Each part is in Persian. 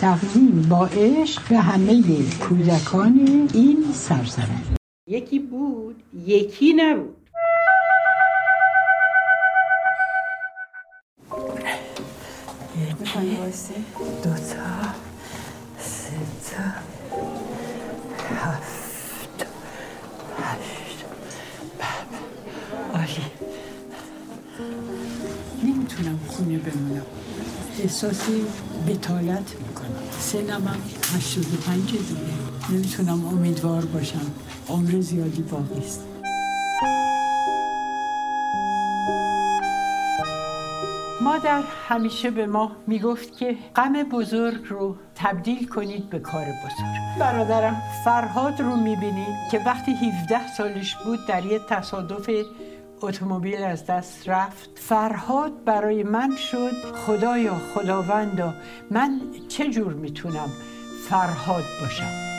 تقدیم با عشق به همه کودکان این سرزمین. یکی بود یکی نبود. دو تا سه تا هفت هشت عالی نمی‌تونم خونه بمونم. احساسی بتالت می‌کنم. سنم هم 85 دیگه نمی‌تونم امیدوار باشم. عمر زیادی باقی است. مادر همیشه به ما می‌گفت که غم بزرگ رو تبدیل کنید به کار بزرگ. برادرم فرهاد رو می‌بینید که وقتی 17 سالش بود در یه تصادف اتومبیل از دست رفت. فرهاد برای من شد خدایا خداوندا من چه جور می‌تونم فرهاد باشم؟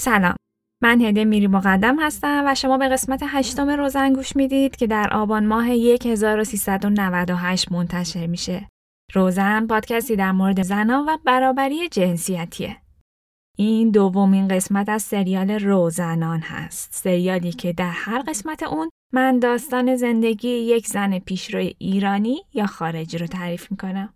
سلام من هده میری مقدم هستم و شما به قسمت هشتم روزن گوش می‌دید که در آبان ماه 1398 منتشر میشه. روزن پادکستی در مورد زنان و برابری جنسیتیه. این دومین قسمت از سریال روزنان هست. سریالی که در هر قسمت اون من داستان زندگی یک زن پیشروی ایرانی یا خارجی رو تعریف می‌کنم.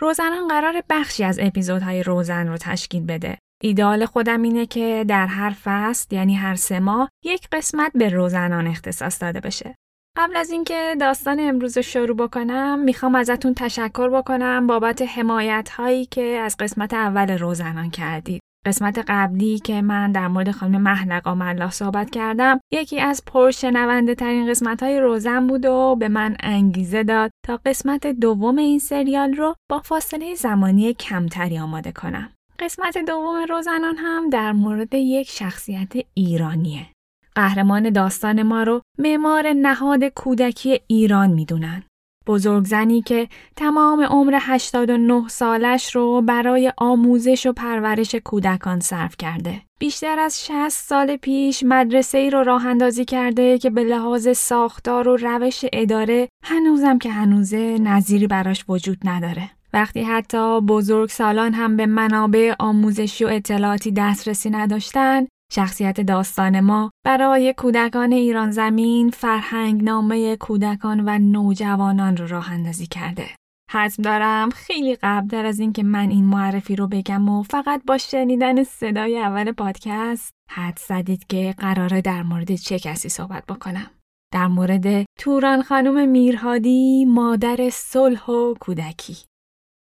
روزنان قرار بخشی از اپیزودهای روزن رو تشکیل بده ایدال خودم اینه که در هر فصل یعنی هر سه ماه یک قسمت به روزنان اختصاص داده بشه. قبل از اینکه داستان امروز شروع بکنم می‌خوام ازتون تشکر بکنم بابت حمایت هایی که از قسمت اول روزنان کردید. قسمت قبلی که من در مورد خانم محلق آمالله صحبت کردم یکی از پرشنونده ترین قسمت های روزن بود و به من انگیزه داد تا قسمت دوم این سریال رو با فاصله زمانی کمتری آماده کنم. قسمت دوم روزنان هم در مورد یک شخصیت ایرانیه. قهرمان داستان ما رو معمار نهاد کودکی ایران می‌دونن. بزرگزنی که تمام عمر 89 سالش رو برای آموزش و پرورش کودکان صرف کرده. بیشتر از 60 سال پیش مدرسه ای رو راه اندازی کرده که به لحاظ ساختار و روش اداره هنوزم که هنوزه نظیری براش وجود نداره. وقتی حتی بزرگ سالان هم به منابع آموزشی و اطلاعاتی دسترسی نداشتن، شخصیت داستان ما برای کودکان ایران زمین فرهنگ نامه کودکان و نوجوانان رو راه اندازی کرده. حتم دارم خیلی قبلتر از اینکه من این معرفی رو بگم و فقط با شنیدن صدای اول پادکست حد زدید که قراره در مورد چه کسی صحبت بکنم. در مورد توران خانم میرهادی مادر صلح و کودکی.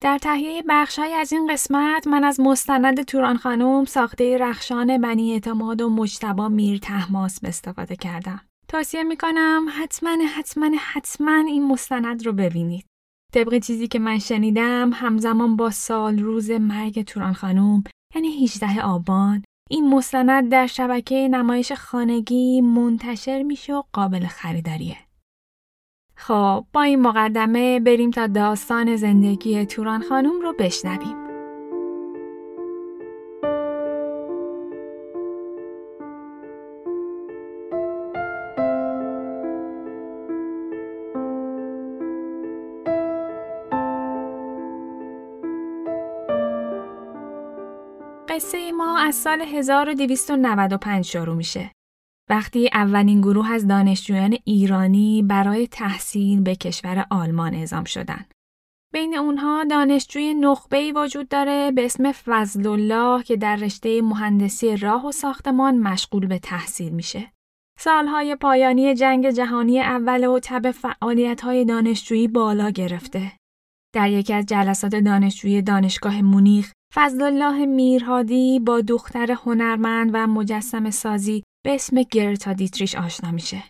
در تهیه بخشهایی از این قسمت من از مستند توران خانم ساخته رخشان بنی اعتماد و مجتبا میر تحماس استفاده کردم. توصیه می‌کنم حتما حتما حتما این مستند رو ببینید. طبق چیزی که من شنیدم همزمان با سال روز مرگ توران خانم یعنی 18 آبان این مستند در شبکه نمایش خانگی منتشر میشه و قابل خریداریه. خب با این مقدمه بریم تا داستان زندگی توران خانم رو بشنویم. قصه ما از سال 1295 شروع میشه. وقتی اولین گروه از دانشجویان ایرانی برای تحصیل به کشور آلمان اعزام شدند. بین اونها دانشجوی نخبه‌ای وجود داره به اسم فضل الله که در رشته مهندسی راه و ساختمان مشغول به تحصیل میشه. سالهای پایانی جنگ جهانی اول و تب فعالیت‌های دانشجویی بالا گرفته. در یکی از جلسات دانشجویی دانشگاه مونیخ فضل الله میرهادی با دختر هنرمند و مجسم سازی به اسم گرتا دیتریش آشنا میشه.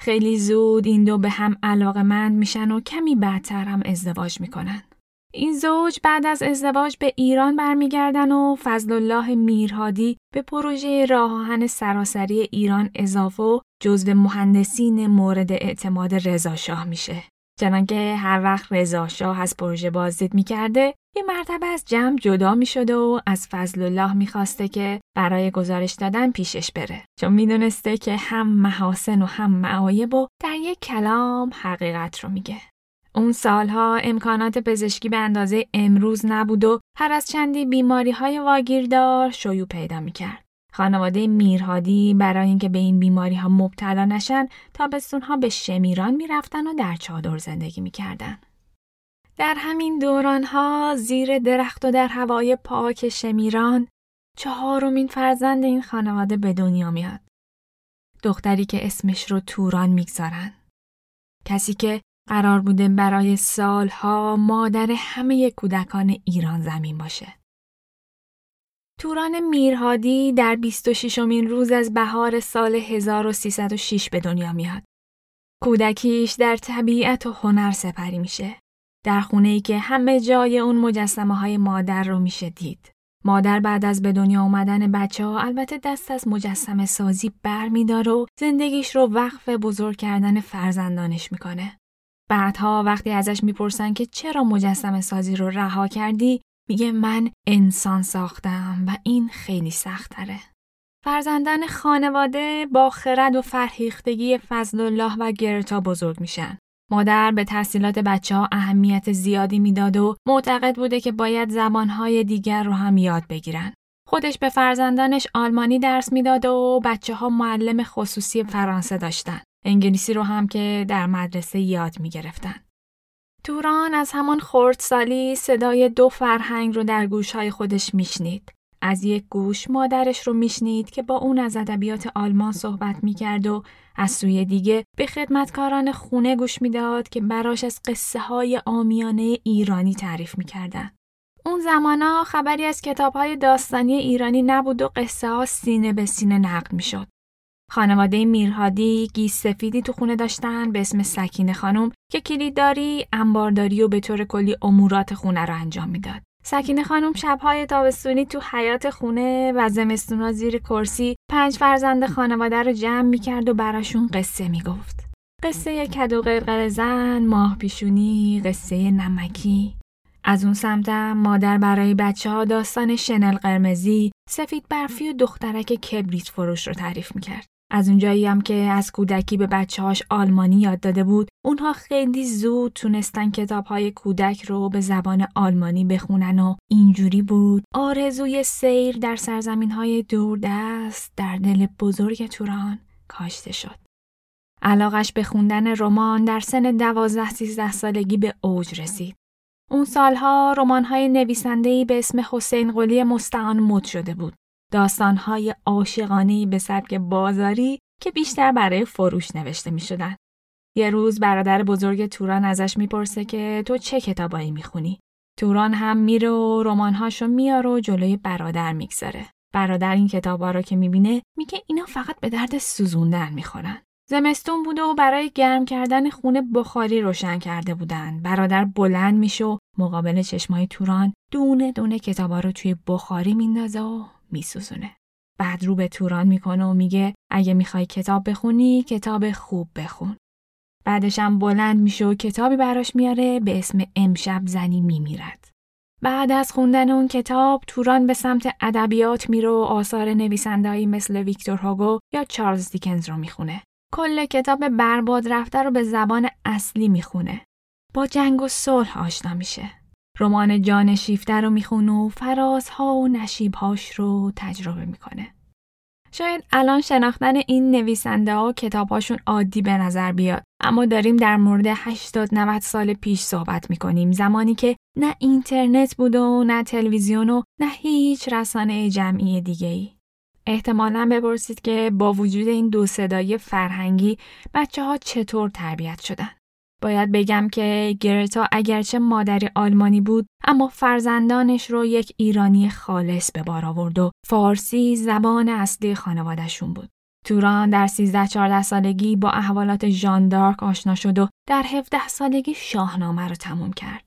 خیلی زود این دو به هم علاقمند میشن و کمی بعدتر هم ازدواج می‌کنن. این زوج بعد از ازدواج به ایران برمیگردن و فضل الله میرهادی به پروژه راه آهن سراسری ایران اضافه و جزو مهندسین مورد اعتماد رضا شاه میشه. چنانکه هر وقت رضا شاه از پروژه بازدید می‌کرده یه مرتبه از جمع جدا می‌شده و از فضل الله می‌خواسته که برای گزارش دادن پیشش بره چون می‌دونسته که هم محاسن و هم معایب و در یک کلام حقیقت رو میگه اون سالها امکانات پزشکی به اندازه امروز نبود و هر از چندی بیماری های واگیردار شیوع پیدا می‌کرد. خانواده میرهادی برای اینکه به این بیماری ها مبتلا نشن تابستون ها به شمیران می‌رفتن و در چادر زندگی می‌کردن. در همین دوران ها زیر درخت و در هوای پاک شمیران چهارمین فرزند این خانواده به دنیا میاد. دختری که اسمش رو توران می‌گذارن. کسی که قرار بوده برای سالها مادر همه کودکان ایران زمین باشه. توران میرهادی در 26 امین روز از بهار سال 1306 به دنیا میاد. کودکیش در طبیعت و هنر سپری میشه. در خونه ای که همه جای اون مجسمه های مادر رو میشه دید. مادر بعد از به دنیا آمدن بچه ها البته دست از مجسمه سازی بر میداره و زندگیش رو وقف بزرگ کردن فرزندانش می‌کنه. بعدها وقتی ازش می‌پرسن که چرا مجسمه سازی رو رها کردی میگه من انسان ساختم و این خیلی سختره. فرزندان خانواده با خرد و فرهیختگی فضل الله و گرتا بزرگ میشن. مادر به تحصیلات بچه ها اهمیت زیادی می‌داد و معتقد بوده که باید زبانهای دیگر رو هم یاد بگیرن. خودش به فرزندانش آلمانی درس می‌داد و بچه ها معلم خصوصی فرانسه داشتن. انگلیسی رو هم که در مدرسه یاد می گرفتن. توران از همان سالی صدای دو فرهنگ رو در گوشهای خودش میشنید. از یک گوش مادرش رو میشنید که با اون از ادبیات آلمان صحبت می‌کرد و از سوی دیگه به خدمتکاران خونه گوش می‌داد که براش از قصه های آمیانه ایرانی تعریف می‌کردن. اون زمانا خبری از کتاب های داستانی ایرانی نبود و قصه ها سینه به سینه نقل می‌شد. خانواده میرهادی گیس سفیدی تو خونه داشتن به اسم سکینه خانم که کلیدداری، انبارداری و به طور کلی امورات خونه رو انجام می‌داد. سکینه خانم شبهای تابستونی تو حیات خونه و زمستونا زیر کرسی پنج فرزند خانواده رو جمع می‌کرد و براشون قصه می‌گفت. قصه کدو قرقر زن، ماه پیشونی، قصه نمکی. از اون سمتم مادر برای بچه ها داستان شنل قرمزی، سفید برفی و دخترک کبریت فروش رو تعریف می‌کرد. از اونجایی هم که از کودکی به بچه هاش آلمانی یاد داده بود اونها خیلی زود تونستن کتاب های کودک رو به زبان آلمانی بخونن و اینجوری بود آرزوی سیر در سرزمین های دوردست در دل بزرگ توران کاشته شد. علاقش به خوندن رمان در سن دوازده سیزده سالگی به اوج رسید. اون سالها رمان‌های نویسنده‌ای به اسم حسین قلی مستعان مد شده بود. داستانهای عاشقانه به سبک بازاری که بیشتر برای فروش نوشته می شدن. یه روز برادر بزرگ توران ازش می‌پرسه که تو چه کتابایی می‌خونی؟ توران هم میره و رمانهاشو میاره و جلوی برادر می‌گذاره. برادر این کتابا رو که می‌بینه میگه اینا فقط به درد سوزوندن می‌خورن. زمستون بوده و برای گرم کردن خونه بخاری روشن کرده بودن. برادر بلند میشه و مقابل چشمای توران دونه دونه کتابا رو توی بخاری میندازه و میسوزونه. بعد رو به توران می‌کنه و میگه اگه می‌خوای کتاب بخونی کتاب خوب بخون. بعدش هم بلند میشه و کتابی براش میاره به اسم امشب زنی میمیرد. بعد از خوندن اون کتاب توران به سمت ادبیات میره و آثار نویسندهایی مثل ویکتور هوگو یا چارلز دیکنز رو می‌خونه. کل کتاب برباد رفته رو به زبان اصلی می‌خونه. با جنگ و صلح آشنا میشه. رمان جان شیفته رو می‌خونه و فرازها و نشیبهاش رو تجربه می‌کنه. شاید الان شناختن این نویسنده ها کتابهاشون عادی به نظر بیاد اما داریم در مورد 80 90 سال پیش صحبت می‌کنیم زمانی که نه اینترنت بود و نه تلویزیون و نه هیچ رسانه جمعی دیگه ای. احتمالا بپرسید که با وجود این دو صدای فرهنگی بچه ها چطور تربیت شدن. باید بگم که گرتا اگرچه مادری آلمانی بود اما فرزندانش رو یک ایرانی خالص به بار آورد و فارسی زبان اصلی خانوادهشون بود. توران در 13-14 سالگی با احوالات ژاندارک آشنا شد و در 17 سالگی شاهنامه رو تموم کرد.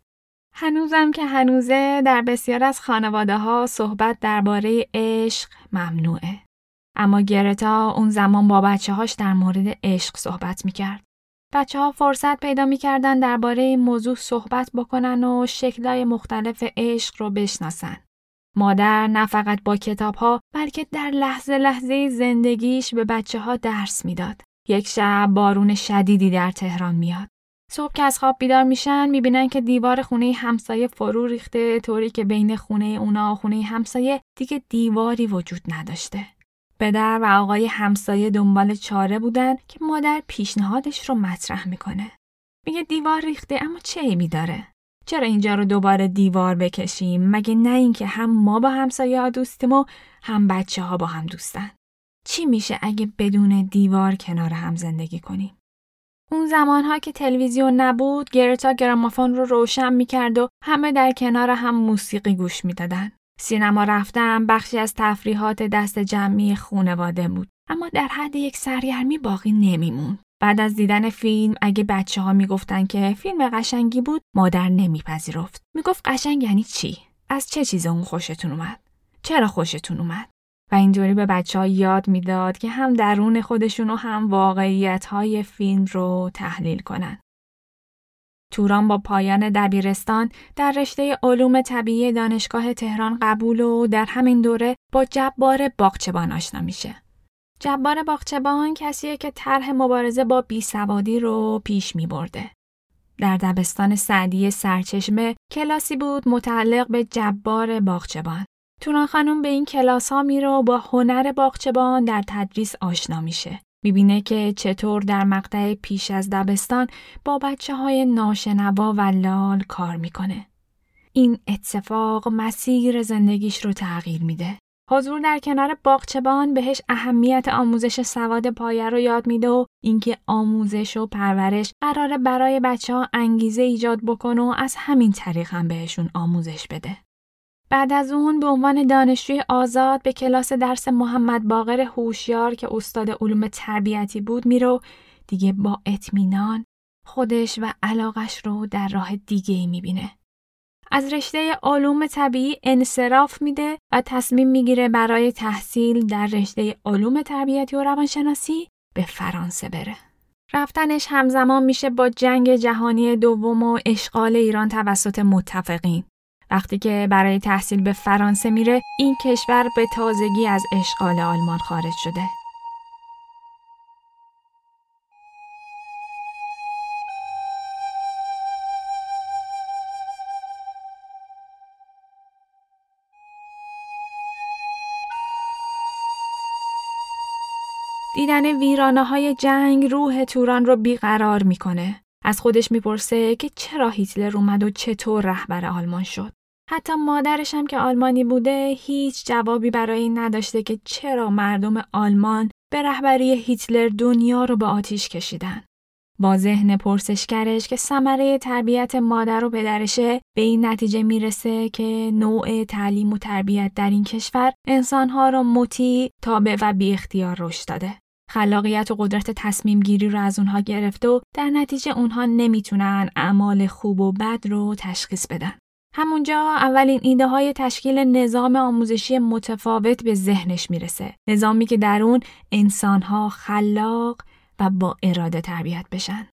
هنوزم که هنوزه در بسیار از خانواده ها صحبت درباره عشق ممنوعه. اما گرتا اون زمان با بچه هاش در مورد عشق صحبت می‌کرد. بچه ها فرصت پیدا می‌کردن درباره این موضوع صحبت بکنن و شکلای مختلف عشق رو بشناسن. مادر نه فقط با کتاب ها بلکه در لحظه لحظه زندگیش به بچه ها درس می‌داد. یک شب بارون شدیدی در تهران میاد. صبح که از خواب بیدار میشن می‌بینن که دیوار خونه همسایه فرو ریخته طوری که بین خونه اونا و خونه همسایه دیگه دیواری وجود نداشته. پدر و آقای همسایه دنبال چاره بودن که مادر پیشنهادش رو مطرح می‌کنه. میگه دیوار ریخته اما چه عیبی داره؟ چرا اینجا رو دوباره دیوار بکشیم مگه نه اینکه هم ما با همسایه ها دوستیم و هم بچه ها با هم دوستن؟ چی میشه اگه بدون دیوار کنار هم زندگی کنیم؟ اون زمانها که تلویزیون نبود گرتا گرامافون رو روشن می‌کرد و همه در کنار هم موسیقی گوش می‌دادن. سینما رفتن بخشی از تفریحات دست جمعی خونواده بود اما در حد یک سرگرمی باقی نمیموند. بعد از دیدن فیلم اگه بچه ها می‌گفتن که فیلم قشنگی بود مادر نمیپذیرفت. می‌گفت قشنگ یعنی چی؟ از چه چیز اون خوشتون اومد؟ چرا خوشتون اومد؟ و اینطوری به بچه ها یاد می‌داد که هم درون خودشون و هم واقعیت های فیلم رو تحلیل کنن. توران با پایان دبیرستان در رشته علوم طبیعی دانشگاه تهران قبول و در همین دوره با جبار باغچبان آشنا میشه. جبار باغچبان کسیه که طرح مبارزه با بیسوادی رو پیش می برده. در دبستان سعدی سرچشمه کلاسی بود متعلق به جبار باغچبان. توران خانم به این کلاس ها میره و با هنر باغچبان در تدریس آشنا میشه. می‌بینه که چطور در مقطع پیش از دبستان با بچه های ناشنوا و لال کار می‌کنه. این اتفاق مسیر زندگیش رو تغییر میده. حضور در کنار باغچبان بهش اهمیت آموزش سواد پایه رو یاد میده و اینکه آموزش و پرورش قراره برای بچه ها انگیزه ایجاد بکنه و از همین طریق هم بهشون آموزش بده. بعد از اون به عنوان دانشجوی آزاد به کلاس درس محمد باقر هوشیار که استاد علوم تربیتی بود میرو دیگه با اطمینان خودش و علاقش رو در راه دیگه ای می‌بینه. از رشته علوم طبیعی انصراف میده و تصمیم می‌گیره برای تحصیل در رشته علوم تربیتی و روانشناسی به فرانسه بره. رفتنش همزمان میشه با جنگ جهانی دوم و اشغال ایران توسط متفقین. وقتی که برای تحصیل به فرانسه میره این کشور به تازگی از اشغال آلمان خارج شده. دیدن ویرانه های جنگ روح توران رو بیقرار می‌کنه. از خودش می‌پرسه که چرا هیتلر اومد و چطور رهبر آلمان شد. حتی هم که آلمانی بوده هیچ جوابی برای این نداشته که چرا مردم آلمان به رهبری هیتلر دنیا رو به آتیش کشیدن. با ذهن پرسشگرش که ثمره تربیت مادر و پدرشه به این نتیجه می‌رسه که نوع تعلیم و تربیت در این کشور انسانها را مطیع، تابع و بی اختیار رشد داده. خلاقیت و قدرت تصمیم گیری رو از اونها گرفته و در نتیجه اونها نمی‌تونن اعمال خوب و بد رو تشخیص بدن. همونجا اولین ایده های تشکیل نظام آموزشی متفاوت به ذهنش می‌رسه. نظامی که در اون انسانها خلاق و با اراده تربیت بشن.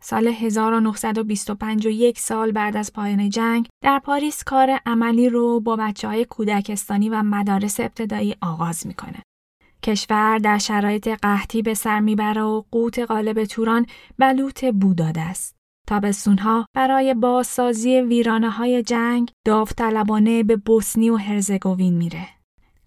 سال 1925 و یک سال بعد از پایان جنگ در پاریس کار عملی رو با بچه های کودکستانی و مدارس ابتدایی آغاز می‌کنه. کشور در شرایط قحطی به سر می‌بره و قوت غالب توران بلوط بوداد است. تابستونها برای بازسازی ویرانه های جنگ داوطلبانه به بوسنی و هرزگوین میره.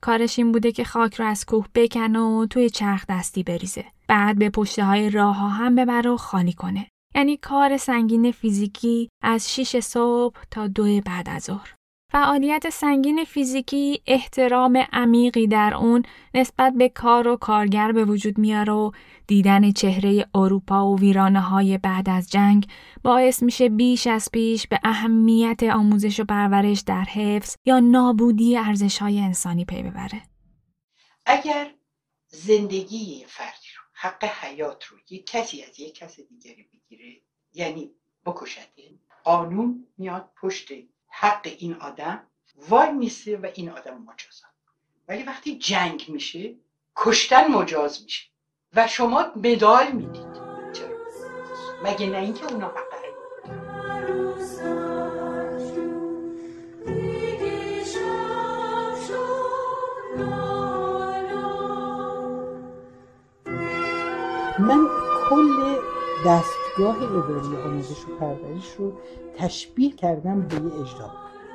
کارش این بوده که خاک رو از کوه بکنه و توی چرخ دستی بریزه. بعد به پشته های راه ها هم ببره و خالی کنه. یعنی کار سنگین فیزیکی از 6 صبح تا دو بعد از ظهر. فعالیت سنگین فیزیکی احترام عمیقی در اون نسبت به کار و کارگر به وجود میاره و دیدن چهره اروپا و ویرانه های بعد از جنگ باعث میشه بیش از پیش به اهمیت آموزش و پرورش در حفظ یا نابودی ارزش های انسانی پی ببره. اگر زندگی فردی رو حق حیات رو یک کسی از یک کس دیگری بگیره یعنی بکشده قانون میاد پشت حق این آدم وای میسه و این آدم مجازات. ولی وقتی جنگ میشه کشتن مجاز میشه و شما مدال می‌دید. مگه نه اینکه اونا حق من کل دستگاه اداری آموزش و پرورش رو تشبیه کردم به یه اجدا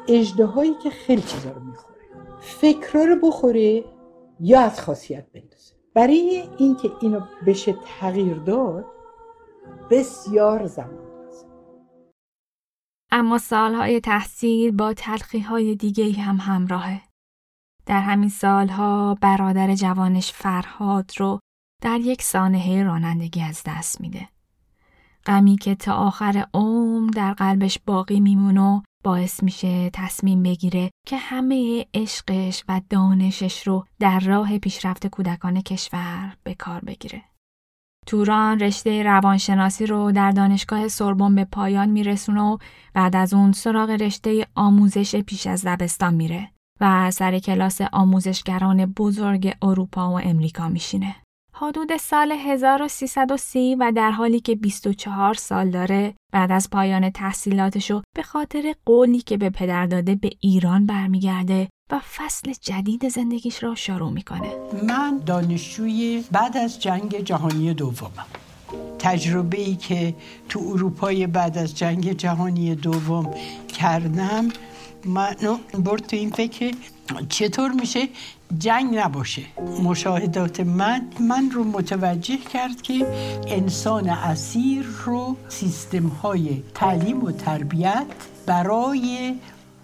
اجدهایی که خیلی چیزا رو می‌خوره فکرها رو بخوره یا از خاصیت بندازه برای اینکه اینو بشه تغییر داد بسیار زمان اما سالهای تحصیل با تلخی دیگه هم همراهه. در همین سالها برادر جوانش فرهاد رو در یک سانحه رانندگی از دست میده. غمی که تا آخر عمر در قلبش باقی میمونه و باعث میشه تصمیم بگیره که همه عشقش و دانشش رو در راه پیشرفت کودکان کشور به کار بگیره. توران رشته روانشناسی رو در دانشگاه سوربن به پایان میرسونه و بعد از اون سراغ رشته آموزش پیش از دبستان میره و سر کلاس آموزشگران بزرگ اروپا و امریکا میشینه. حدود سال 1330 و در حالی که 24 سال داره بعد از پایان تحصیلاتشو به خاطر قولی که به پدر داده به ایران برمیگرده و فصل جدید زندگیش را شروع می‌کنه. من دانشجوی بعد از جنگ جهانی دومم. تجربه ای که تو اروپای بعد از جنگ جهانی دوم کردم منو برد تو این فکر چطور میشه جنگ نباشه؟ مشاهدات من من رو متوجه کرد که انسان اسیر رو سیستم های تعلیم و تربیت برای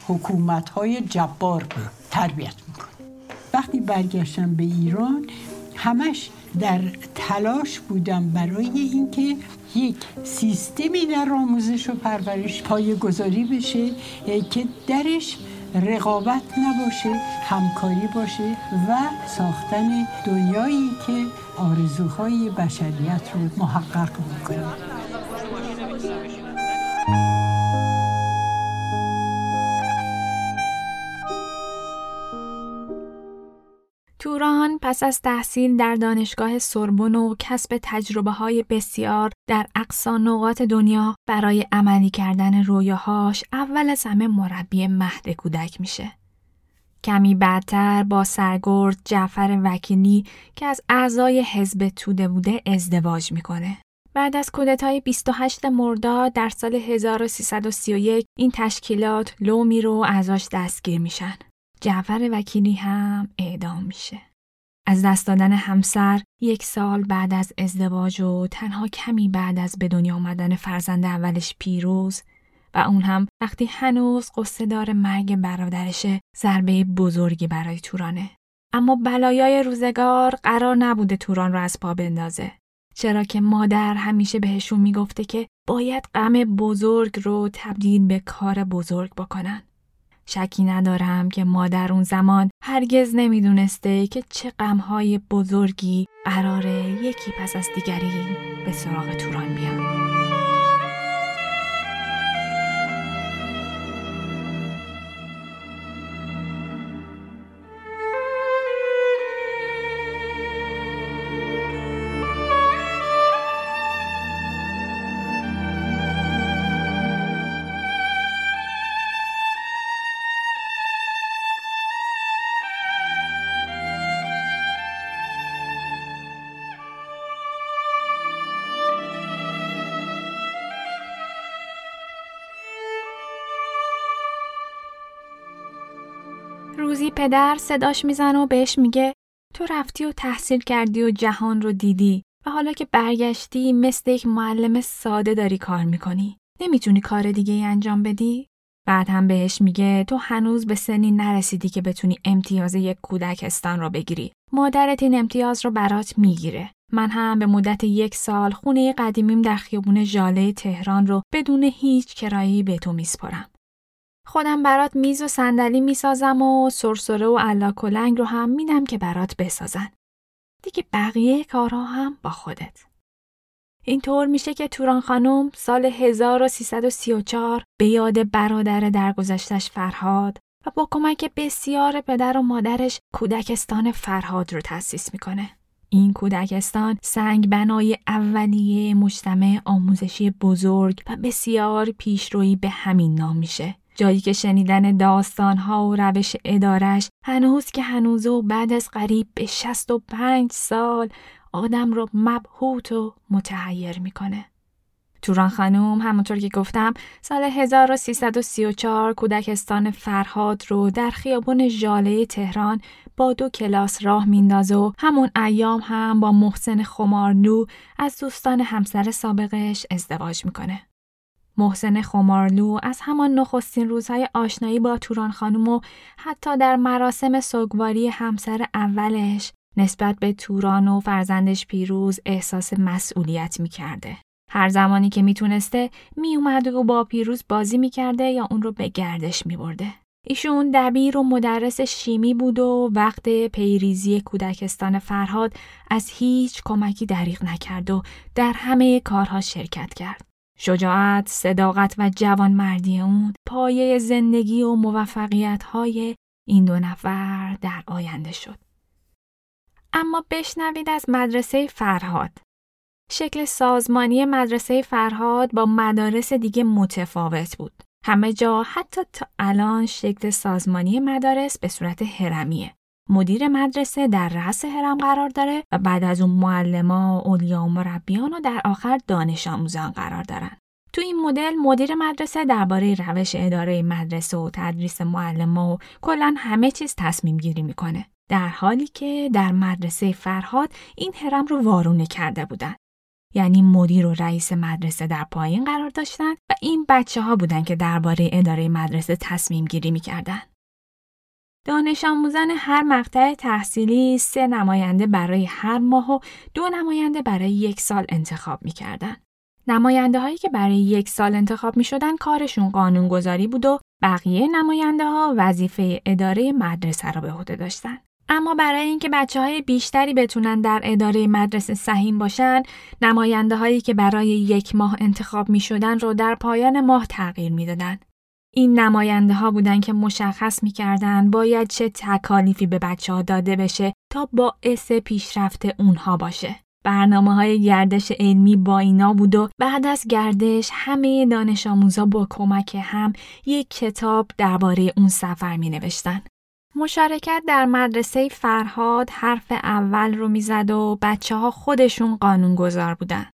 حکومت های جبار تربیت می‌کنه. وقتی برگشتم به ایران همش در تلاش بودم برای اینکه یک سیستمی در آموزش و پرورش پای گذاری بشه که درش رقابت نباشه همکاری باشه و ساختن دنیایی که آرزوهای بشریت رو محقق می‌کنه. توران پس از تحصیل در دانشگاه سوربن و کسب تجربه های بسیار در اقصا نقاط دنیا برای عملی کردن رویاهاش اول از همه مربی مهد کودک میشه. کمی بعدتر با سرگرد جعفر وکیلی که از اعضای حزب توده بوده ازدواج می‌کنه. بعد از کودتای 28 مرداد در سال 1331 این تشکیلات لومی رو ازاش دستگیر میشن. جعفر وکیلی هم اعدام میشه. از دست دادن همسر یک سال بعد از ازدواج و تنها کمی بعد از به دنیا آمدن فرزند اولش پیروز و اون هم وقتی هنوز قصه دار مرگ برادرشه ضربه بزرگی برای تورانه. اما بلایای روزگار قرار نبوده توران رو از پا بندازه. چرا که مادر همیشه بهشون می‌گفته که باید غم بزرگ رو تبدیل به کار بزرگ بکنن. شکی ندارم که مادر اون زمان هرگز نمی‌دونسته که چه غمهای بزرگی قراره یکی پس از دیگری به سراغ توران بیان. روزی پدر صداش می‌زنه و بهش میگه تو رفتی و تحصیل کردی و جهان رو دیدی و حالا که برگشتی مثل یک معلم ساده داری کار می‌کنی. نمی‌تونی کار دیگه ای انجام بدی؟ بعد هم بهش میگه تو هنوز به سنی نرسیدی که بتونی امتیاز یک کودکستان رو بگیری. مادرت این امتیاز رو برات می‌گیره. من هم به مدت یک سال خونه قدیمیم در خیابون ژاله تهران رو بدون هیچ کرایی به تو میسپرم. خودم برات میز و صندلی می‌سازم و سرسره و علاکلنگ رو هم میدم که برات بسازن. دیگه بقیه کارها هم با خودت. اینطور میشه که توران خانم سال 1334 به یاد برادر درگذشتش فرهاد و با کمک بسیار پدر و مادرش کودکستان فرهاد رو تأسیس می‌کنه. این کودکستان سنگ بنای اولیه مجتمع آموزشی بزرگ و بسیار پیشرویی به همین نام میشه. جایی که شنیدن داستانها و روش ادارش هنوز که هنوز و بعد از قریب به 65 سال آدم رو مبهوت و متحیر می‌کنه. توران خانوم همونطور که گفتم سال 1334 کودکستان فرهاد رو در خیابون ژاله تهران با دو کلاس راه میندازه و همون ایام هم با محسن خمارلو از دوستان همسر سابقش ازدواج می‌کنه. محسن خمارلو از همان نخستین روزهای آشنایی با توران خانوم و حتی در مراسم سوگواری همسر اولش نسبت به توران و فرزندش پیروز احساس مسئولیت می‌کرده. هر زمانی که می‌تونسته میومد و با پیروز بازی می‌کرده یا اون رو به گردش میبرده. ایشون دبیر و مدرس شیمی بود و وقت پیریزی کودکستان فرهاد از هیچ کمکی دریغ نکرد و در همه کارها شرکت کرد. شجاعت، صداقت و جوانمردی اون پایه زندگی و موفقیت های این دو نفر در آینده شد. اما بشنوید از مدرسه فرهاد. شکل سازمانی مدرسه فرهاد با مدارس دیگه متفاوت بود. همه جا حتی تا الان شکل سازمانی مدارس به صورت هرمیه. مدیر مدرسه در رأس هرم قرار داره و بعد از اون معلما، اولیا و مربیان و در آخر دانش آموزان قرار دارن. تو این مدل مدیر مدرسه درباره روش اداره مدرسه و تدریس معلما و کلا همه چیز تصمیم گیری می‌کنه. در حالی که در مدرسه فرهاد این هرم رو وارونه کرده بودن. یعنی مدیر و رئیس مدرسه در پایین قرار داشتن و این بچه ها بودن که درباره اداره مدرسه تصمیم گیری می‌کردن. دانش آموزان هر مقطع تحصیلی سه نماینده برای هر ماه و دو نماینده برای یک سال انتخاب می‌کردن. نماینده هایی که برای یک سال انتخاب می شدن کارشون قانونگذاری بود و بقیه نماینده ها وظیفه اداره مدرسه را به عهده داشتن. اما برای اینکه بچه های بیشتری بتونن در اداره مدرسه سهیم باشن، نماینده هایی که برای یک ماه انتخاب می شدن رو در پایان ماه تغییر می دادن. این نماینده ها بودن که مشخص می کردن باید چه تکالیفی به بچه ها داده بشه تا باعث پیشرفت اونها باشه. برنامه های گردش علمی با اینا بود و بعد از گردش همه دانش آموزا با کمک هم یک کتاب درباره اون سفر می نوشتن. مشارکت در مدرسه فرهاد حرف اول رو می‌زد و بچه ها خودشون قانون گذار بودن.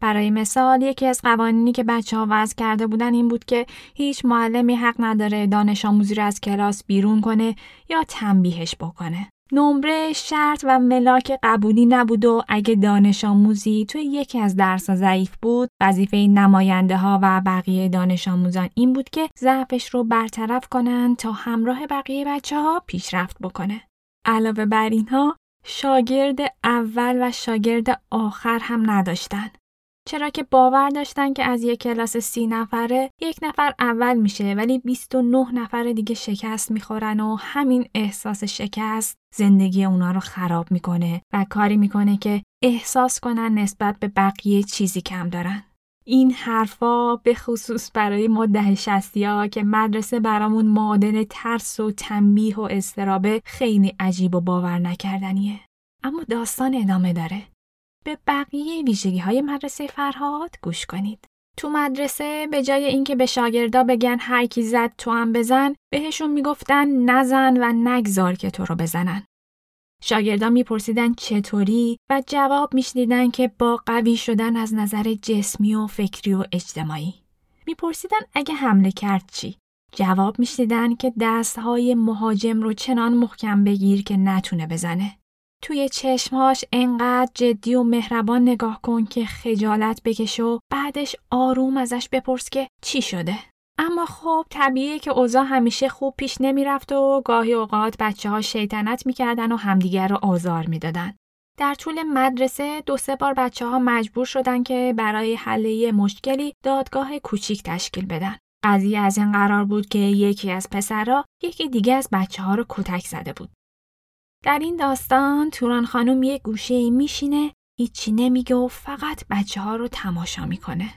برای مثال یکی از قوانینی که بچه ها وضع کرده بودن این بود که هیچ معلمی حق نداره دانش آموزی رو از کلاس بیرون کنه یا تنبیهش بکنه. نمره شرط و ملاک قبولی نبود و اگه دانش آموزی توی یکی از درس ضعیف بود وظیفه نماینده ها و بقیه دانش آموزان این بود که ضعفش رو برطرف کنن تا همراه بقیه بچه ها پیشرفت بکنه. علاوه بر اینها شاگرد اول و شاگرد آخر هم نداشتن. چرا که باور داشتن که از یک کلاس سی نفره یک نفر اول میشه ولی 29 نفر دیگه شکست می‌خورن و همین احساس شکست زندگی اونا رو خراب می‌کنه و کاری می‌کنه که احساس کنن نسبت به بقیه چیزی کم دارن. این حرفا به خصوص برای ما ده شستی ها که مدرسه برامون معادن ترس و تنبیه و استرابه خیلی عجیب و باور نکردنیه. اما داستان ادامه داره. به بقیه ویژگی های مدرسه فرهاد گوش کنید. تو مدرسه به جای اینکه به شاگردا بگن هر کی زد تو هم بزن بهشون می‌گفتن نزن و نگذار که تو رو بزنن. شاگردا میپرسیدن چطوری و جواب میشنیدن که با قوی شدن از نظر جسمی و فکری و اجتماعی. میپرسیدن اگه حمله کرد چی؟ جواب میشنیدن که دستهای مهاجم رو چنان محکم بگیر که نتونه بزنه. توی چشمهاش انقدر جدی و مهربان نگاه کن که خجالت بکش و بعدش آروم ازش بپرس که چی شده. اما خب طبیعیه که اوضاع همیشه خوب پیش نمی‌رفت و گاهی اوقات بچه ها شیطنت می‌کردن و همدیگر رو آزار می‌دادن. در طول مدرسه دو سه بار بچه ها مجبور شدن که برای حل مشکلی دادگاه کوچیک تشکیل بدن. قضیه از این قرار بود که یکی از پسرها یکی دیگه از بچه ها رو کتک زده بود. در این داستان توران خانم یه گوشه میشینه هیچی نمیگه و فقط بچه ها رو تماشا می‌کنه.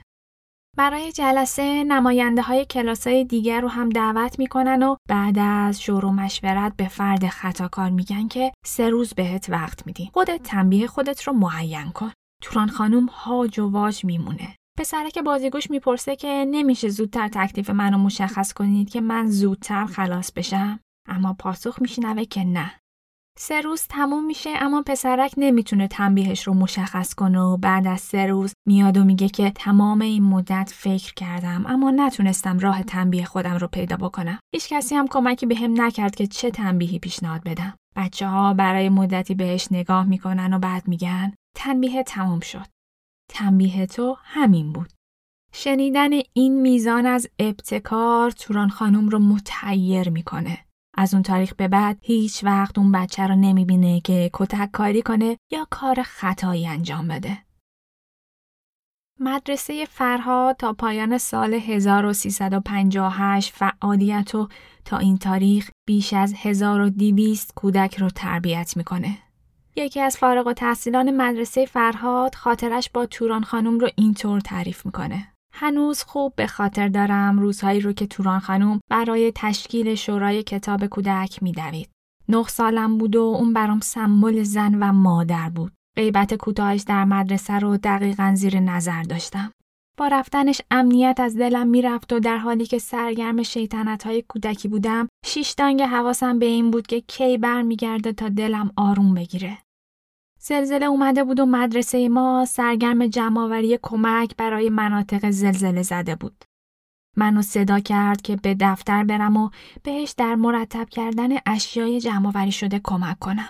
برای جلسه نماینده های کلاس های دیگر رو هم دعوت می‌کنن و بعد از شور مشورت به فرد خطاکار میگن که سه روز بهت وقت میدیم. خودت تنبیه خودت رو معین کن. توران خانم هاج و واج میمونه. پسرک بازیگوش می‌پرسه که نمیشه زودتر تکلیف منو مشخص کنید که من زودتر خلاص بشم اما پاسخ میشنوه که نه سه روز تموم میشه اما پسرک نمی‌تونه تنبیهش رو مشخص کنه و بعد از سه روز میاد و میگه که تمام این مدت فکر کردم اما نتونستم راه تنبیه خودم رو پیدا بکنم. هیچ کسی هم کمکی به هم نکرد که چه تنبیهی پیشنهاد بدم. بچه ها برای مدتی بهش نگاه می‌کنن و بعد میگن تنبیه تموم شد. تنبیه تو همین بود. شنیدن این میزان از ابتکار توران خانم رو متحیر می‌کنه. از اون تاریخ به بعد هیچ وقت اون بچه رو نمی‌بینه که کتک کاری کنه یا کار خطایی انجام بده. مدرسه فرهاد تا پایان سال 1358 فعالیت و تا این تاریخ بیش از 1200 کودک رو تربیت می‌کنه. یکی از فارغ و تحصیلان مدرسه فرهاد خاطرش با توران خانم رو اینطور تعریف می‌کنه. هنوز خوب به خاطر دارم روزهایی رو که توران خانم برای تشکیل شورای کتاب کودک میدوید. نه سالم بود و اون برام سمبل زن و مادر بود. غیبت کوتاهش در مدرسه رو دقیقا زیر نظر داشتم. با رفتنش امنیت از دلم می‌رفت و در حالی که سرگرم شیطنت های کودکی بودم شیش دانگ حواسم به این بود که کی برمیگرده تا دلم آروم بگیره. زلزله اومده بود و مدرسه ما سرگرم جمعآوری کمک برای مناطق زلزله زده بود. منو صدا کرد که به دفتر برم و بهش در مرتب کردن اشیای جمعآوری شده کمک کنم.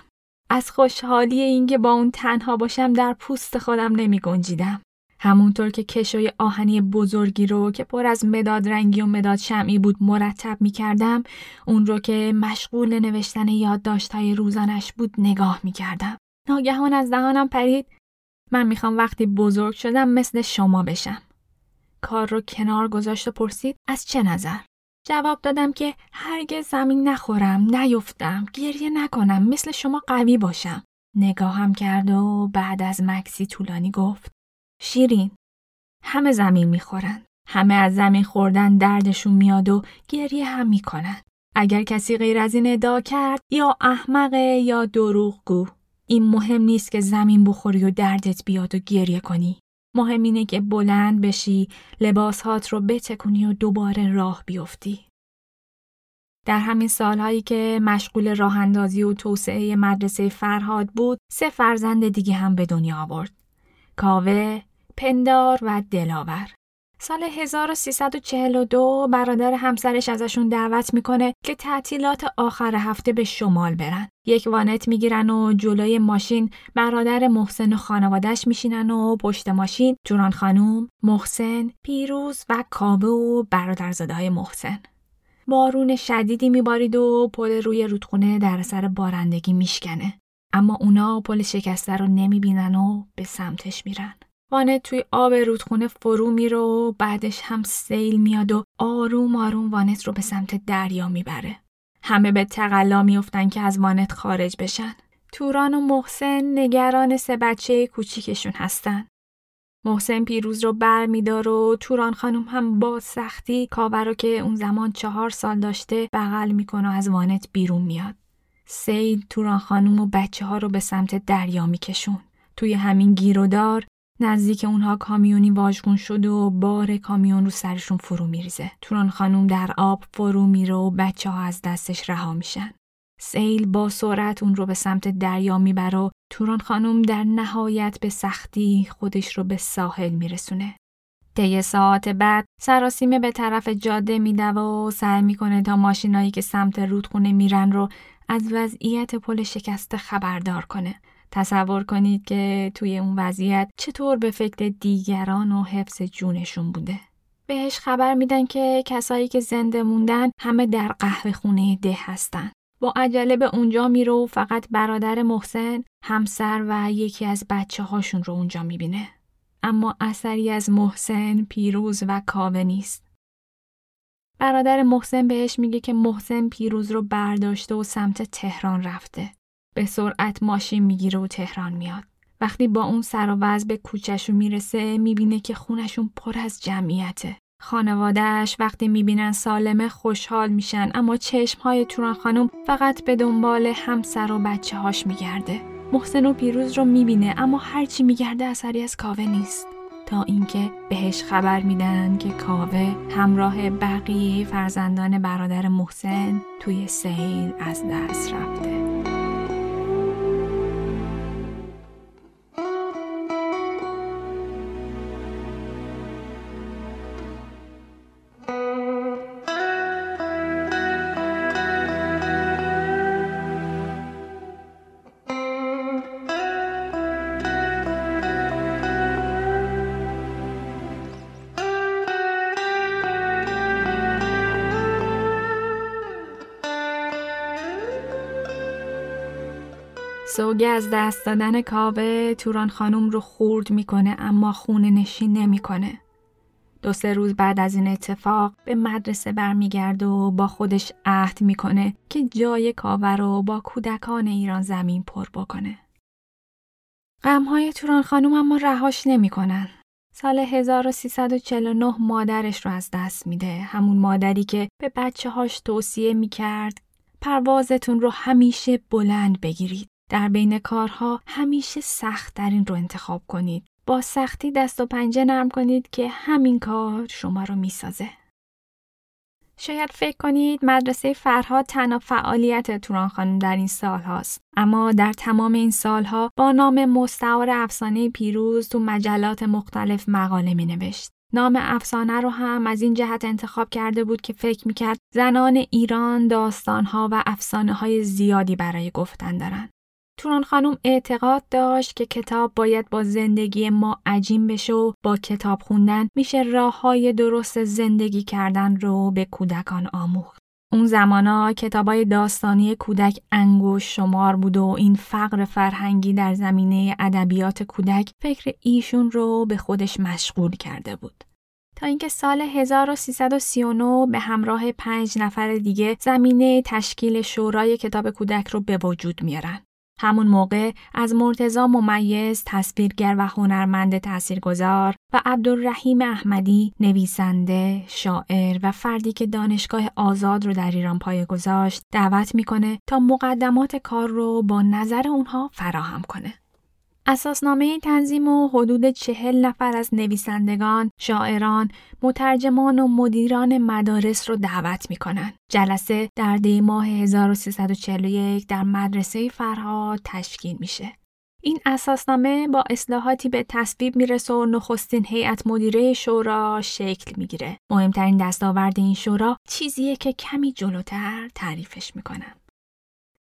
از خوشحالی اینکه با اون تنها باشم در پوست خودم نمی گنجیدم. همونطور که کشوی آهنی بزرگی رو که پر از مداد رنگی و مداد شمعی بود مرتب می کردم اون رو که مشغول نوشتن یادداشت‌های روزانش بود نگاه می کردم. ناگهان از دهانم پرید من می‌خوام وقتی بزرگ شدم مثل شما بشم. کار رو کنار گذاشت و پرسید از چه نظر؟ جواب دادم که هرگز زمین نخورم، نیفتم، گریه نکنم، مثل شما قوی باشم. نگاهم کرد و بعد از مکسی طولانی گفت شیرین همه زمین می‌خورن. همه از زمین خوردن دردشون میاد و گریه هم می‌کنن. اگر کسی غیر از این ادعا کرد یا احمقه یا دروغگو این مهم نیست که زمین بخوری و دردت بیاد و گریه کنی. مهم اینه که بلند بشی، لباسهات رو بتکونی و دوباره راه بیفتی. در همین سالهایی که مشغول راه اندازی و توسعه مدرسه فرهاد بود، سه فرزند دیگه هم به دنیا آورد. کاوه، پندار و دلاور. سال 1342 برادر همسرش ازشون دعوت می‌کنه که تعطیلات آخر هفته به شمال برن. یک وانت می‌گیرن و جلوی ماشین برادر محسن و خانوادش میشینن و پشت ماشین جوران خانوم، محسن، پیروز و کابه و برادرزاده های محسن. بارون شدیدی میبارید و پل روی رودخونه در اثر بارندگی میشکنه. اما اونا پل شکسته رو نمی‌بینن و به سمتش میرن. وانت توی آب رودخونه فرو میره و بعدش هم سیل میاد و آروم آروم وانت رو به سمت دریا می‌بره. همه به تقلا میفتن که از وانت خارج بشن. توران و محسن نگران سه بچه کوچیکشون هستن. محسن پیروز رو بر میدار و توران خانم هم با سختی کاوه رو که اون زمان چهار سال داشته بغل می‌کنه و از وانت بیرون میاد. سید توران خانم و بچه ها رو به سمت دریا میکشون. توی همین گیرودار نزدیک اونها کامیونی واژگون شده و بار کامیون رو سرشون فرو میریزه. توران خانوم در آب فرو میره و بچه ها از دستش رها میشن. سیل با سرعت اون رو به سمت دریا می‌بره و توران خانوم در نهایت به سختی خودش رو به ساحل میرسونه. طی ساعت بعد سراسیمه به طرف جاده میده و سعی می‌کنه تا ماشینایی که سمت رودخونه میرن رو از وضعیت پل شکسته خبردار کنه. تصور کنید که توی اون وضعیت چطور به فکر دیگران و حفظ جونشون بوده. بهش خبر میدن که کسایی که زنده موندن همه در قهوه خونه ده هستن. با عجله به اونجا میره و فقط برادر محسن، همسر و یکی از بچه هاشون رو اونجا می‌بینه. اما اثری از محسن، پیروز و کاوه نیست. برادر محسن بهش میگه که محسن پیروز رو برداشته و سمت تهران رفته. به سرعت ماشین می‌گیره و تهران میاد. وقتی با اون سر و وز به کوچشو می‌رسه می‌بینه که خونشون پر از جمعیته. خانوادهش وقتی می‌بینن سالمه خوشحال میشن اما چشمهای توران خانم فقط به دنبال همسر و بچه هاش میگرده. محسن و پیروز رو می‌بینه اما هرچی میگرده اثری از کاوه نیست. تا اینکه بهش خبر میدن که کاوه همراه بقیه فرزندان برادر محسن توی سیل از دست رفته. سوگه از دست دادن کاوه توران خانم رو خورد می‌کنه اما خونه نشین نمی‌کنه. دو سه روز بعد از این اتفاق به مدرسه برمیگرده و با خودش عهد می‌کنه که جای کاوه رو با کودکان ایران زمین پر بکنه. غمهای توران خانم اما رهاش نمی‌کنن. سال 1349 مادرش رو از دست میده. همون مادری که به بچه هاش توصیه می‌کرد پروازتون رو همیشه بلند بگیرید. در بین کارها همیشه سخت ترین رو انتخاب کنید. با سختی دست و پنجه نرم کنید که همین کار شما رو می‌سازه. شاید فکر کنید مدرسه فرهاد تنها فعالیت توران خانم در این سال هاست. اما در تمام این سالها با نام مستعار افسانه پیروز تو مجلات مختلف مقاله می نوشت. نام افسانه رو هم از این جهت انتخاب کرده بود که فکر می‌کرد زنان ایران داستانها و افسانه های زیادی برای گفتن دارن. توران خانم اعتقاد داشت که کتاب باید با زندگی ما عجیم بشه و با کتاب خوندن میشه راه های درست زندگی کردن رو به کودکان آموخت. اون زمانا کتابای داستانی کودک انگوش شمار بود و این فقر فرهنگی در زمینه ادبیات کودک فکر ایشون رو به خودش مشغول کرده بود. تا اینکه سال 1339 به همراه پنج نفر دیگه زمینه تشکیل شورای کتاب کودک رو به وجود میارن. همون موقع از مرتزا ممیز تصویرگر و هنرمند تاثیرگذار و عبدالرحیم احمدی نویسنده، شاعر و فردی که دانشگاه آزاد رو در ایران پایه گذاشت دعوت می‌کنه تا مقدمات کار رو با نظر اونها فراهم کنه. اساسنامه تنظیم و حدود چهل نفر از نویسندگان، شاعران، مترجمان و مدیران مدارس رو دعوت می‌کنن. جلسه در دی ماه 1341 در مدرسه فرهاد تشکیل میشه. این اساسنامه با اصلاحاتی به تصویب می‌رسه و نخستین هیئت مدیره شورا شکل می‌گیره. مهمترین دستاورد این شورا چیزیه که کمی جلوتر تعریفش می‌کنم.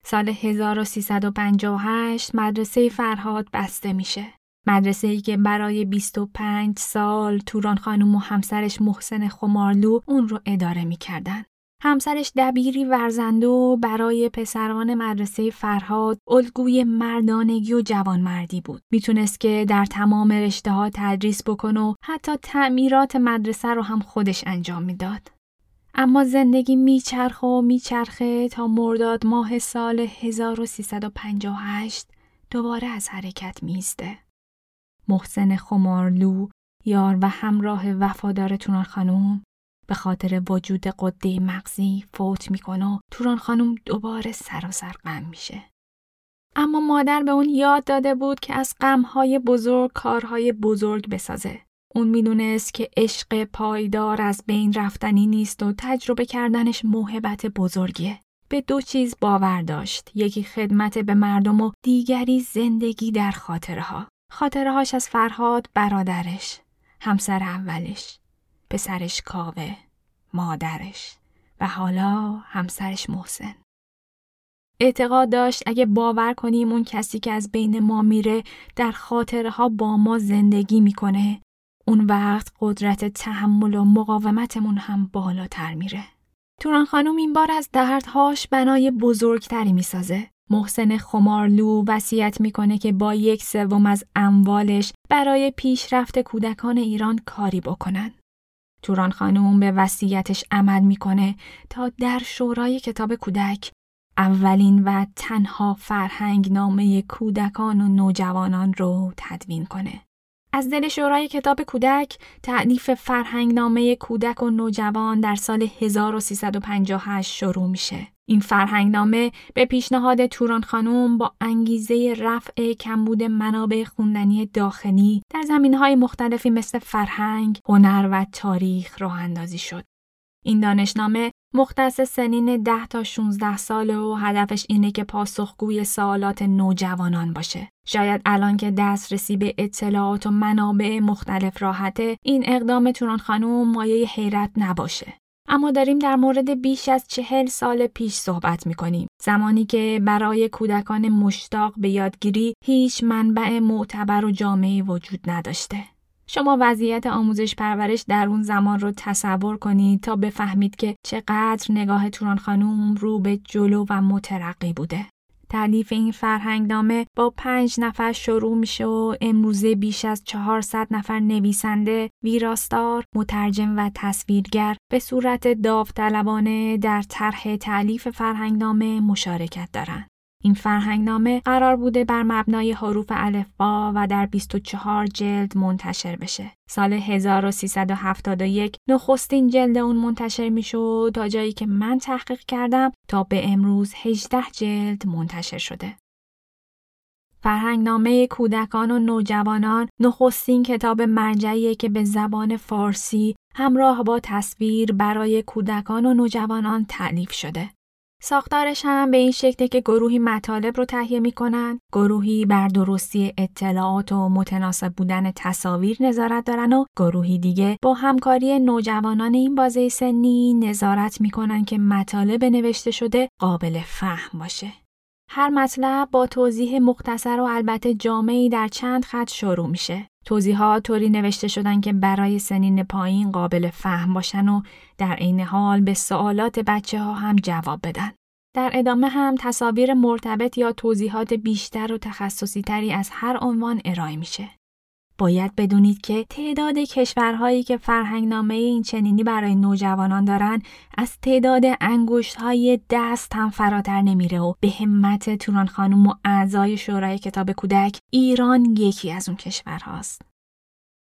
سال 1358 مدرسه فرهاد بسته میشه. مدرسه ای که برای 25 سال توران خانم و همسرش محسن خمارلو اون رو اداره می‌کردن. همسرش دبیری ورزنده و برای پسران مدرسه فرهاد الگوی مردانگی و جوانمردی بود. می‌تونست که در تمام رشته ها تدریس بکنه و حتی تعمیرات مدرسه رو هم خودش انجام می‌داد. اما زندگی میچرخه و میچرخه تا مرداد ماه سال 1358 دوباره از حرکت میسته. محسن خمارلو یار و همراه وفادار توران خانوم به خاطر وجود قده مغزی فوت می‌کنه و توران خانوم دوباره سراسر غم میشه. اما مادر به اون یاد داده بود که از غمهای بزرگ کارهای بزرگ بسازه. اون می‌دونست که عشق پایدار از بین رفتنی نیست و تجربه کردنش موهبت بزرگیه. به دو چیز باور داشت. یکی خدمت به مردم و دیگری زندگی در خاطره ها. خاطره هاش از فرهاد برادرش، همسر اولش، پسرش کاوه، مادرش و حالا همسرش محسن. اعتقاد داشت اگه باور کنیم اون کسی که از بین ما میره در خاطره ها با ما زندگی می‌کنه اون وقت قدرت تحمل و مقاومتمون هم بالاتر میره. توران خانم این بار از دردهاش بنای بزرگتری می‌سازه. محسن خمارلو وصیت می‌کنه که با یک سوم از اموالش برای پیشرفت کودکان ایران کاری بکنن. توران خانوم به وصیتش عمل می‌کنه تا در شورای کتاب کودک اولین و تنها فرهنگ نامه کودکان و نوجوانان رو تدوین کنه. از دل شورای کتاب کودک تعلیف فرهنگ نامه کودک و نوجوان در سال 1358 شروع میشه. این فرهنگ نامه به پیشنهاد توران خانوم با انگیزه رفع کمبود منابع خوندنی داخلی در زمین های مختلفی مثل فرهنگ، هنر و تاریخ راه اندازی شد. این دانشنامه مختص سنین 10 تا 16 ساله و هدفش اینه که پاسخگوی سوالات نوجوانان باشه. شاید الان که دسترسی به اطلاعات و منابع مختلف راحته این اقدام توران خانوم مایه حیرت نباشه. اما داریم در مورد بیش از چهل سال پیش صحبت می کنیم. زمانی که برای کودکان مشتاق به یادگیری هیچ منبع معتبر و جامعی وجود نداشته. شما وضعیت آموزش پرورش در اون زمان رو تصور کنید تا بفهمید که چقدر نگاه توران خانوم رو به جلو و مترقی بوده. تعلیف این فرهنگنامه با پنج نفر شروع میشه و امروزه بیش از 400 نفر نویسنده، ویراستار، مترجم و تصویرگر به صورت داوطلبانه در طرح تعلیف فرهنگنامه مشارکت دارند. این فرهنگنامه قرار بوده بر مبنای حروف الفبا و در 24 جلد منتشر بشه. سال 1371 نخستین جلد اون منتشر می‌شد تا جایی که من تحقیق کردم تا به امروز 18 جلد منتشر شده. فرهنگنامه کودکان و نوجوانان نخستین کتاب مرجعیه که به زبان فارسی همراه با تصویر برای کودکان و نوجوانان تعلیف شده. ساختارش هم به این شکله که گروهی مطالب رو تهیه می‌کنن، گروهی بر درستی اطلاعات و متناسب بودن تصاویر نظارت دارن و گروهی دیگه با همکاری نوجوانان این بازه سنی نظارت می‌کنن که مطالب نوشته شده قابل فهم باشه. هر مطلب با توضیح مختصر و البته جامعی در چند خط شروع میشه. توضیحات طوری نوشته شدن که برای سنین پایین قابل فهم باشن و در عین حال به سوالات بچه ها هم جواب بدن. در ادامه هم تصاویر مرتبط یا توضیحات بیشتر و تخصصی تری از هر عنوان ارائه میشه. باید بدونید که تعداد کشورهایی که فرهنگنامه این چنینی برای نوجوانان دارن از تعداد انگشت های دست هم فراتر نمیره و به همت توران خانم و اعضای شورای کتاب کودک ایران یکی از اون کشورهاست.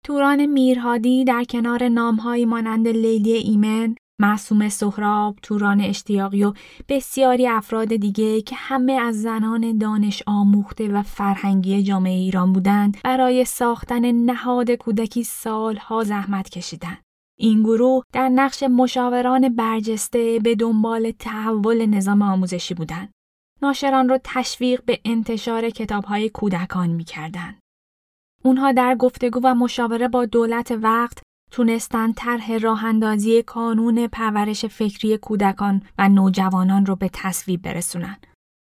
توران میرهادی در کنار نامهایی مانند لیلی ایمن، معصوم سهراب، توران اشتیاقی و بسیاری افراد دیگه که همه از زنان دانش آموخته و فرهنگی جامعه ایران بودند برای ساختن نهاد کودکی سالها زحمت کشیدند. این گروه در نقش مشاوران برجسته به دنبال تحول نظام آموزشی بودند. ناشران را تشویق به انتشار کتابهای کودکان می کردن. اونها در گفتگو و مشاوره با دولت وقت تونستن طرح راه اندازی کانون پرورش فکری کودکان و نوجوانان رو به تصویب برسونن.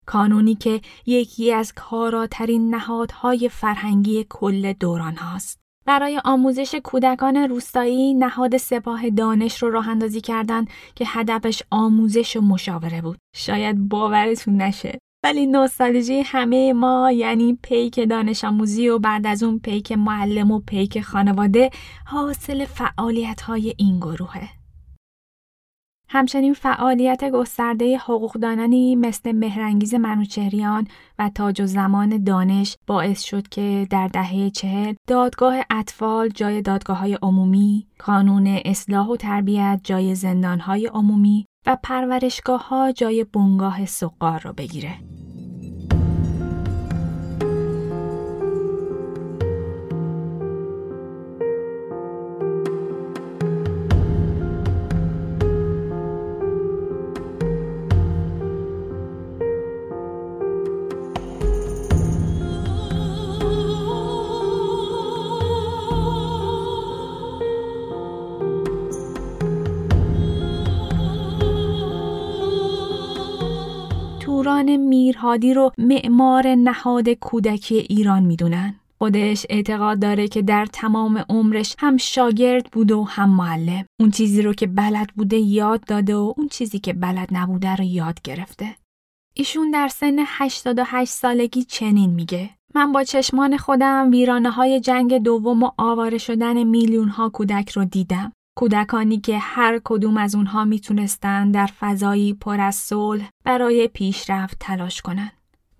کانونی که یکی از کاراترین نهادهای فرهنگی کل دوران هاست. برای آموزش کودکان روستایی نهاد سپاه دانش رو راه اندازی کردن که هدفش آموزش و مشاوره بود. شاید باورتون نشه ولی نوستالژی همه ما یعنی پیک دانش آموزی و بعد از اون پیک معلم و پیک خانواده حاصل فعالیت های این گروهه. همچنین فعالیت گسترده حقوقدانانی مثل مهرنگیز منوچهریان و تاج و زمان دانش باعث شد که در دهه چهل دادگاه اطفال جای دادگاه های عمومی، کانون اصلاح و تربیت جای زندان های عمومی و پرورشگاه ها جای بنگاه سقار را بگیره. توران میرهادی رو معمار نهاد کودکی ایران می‌دونن. خودش اعتقاد داره که در تمام عمرش هم شاگرد بوده و هم معلم. اون چیزی رو که بلد بوده یاد داده و اون چیزی که بلد نبوده رو یاد گرفته. ایشون در سن 88 سالگی چنین میگه. من با چشمان خودم ویرانه های جنگ دوم و آواره شدن میلیون ها کودک رو دیدم. کودکانی که هر کدوم از اونها می‌تونستن در فضایی پر از صلح برای پیشرفت تلاش کنند.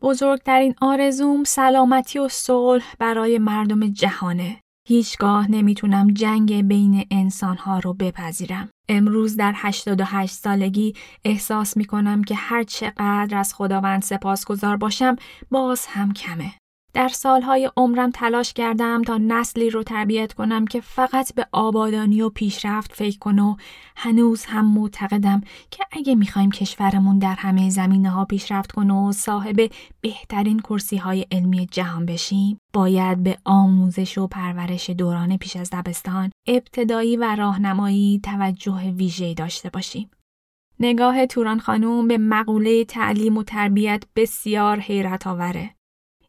بزرگترین آرزوم سلامتی و صلح برای مردم جهانه. هیچگاه نمی‌تونم جنگ بین انسانها رو بپذیرم. امروز در 88 سالگی احساس می‌کنم که هر چقدر از خداوند سپاسگزار باشم باز هم کمه. در سالهای عمرم تلاش کردم تا نسلی رو تربیت کنم که فقط به آبادانی و پیشرفت فکر کنه و هنوز هم معتقدم که اگه می‌خوایم کشورمون در همه زمینه ها پیشرفت کنه و صاحب بهترین کرسی های علمی جهان بشیم باید به آموزش و پرورش دوران پیش از دبستان ابتدایی و راهنمایی توجه ویژه داشته باشیم. نگاه توران خانوم به مقوله تعلیم و تربیت بسیار حیرت آوره.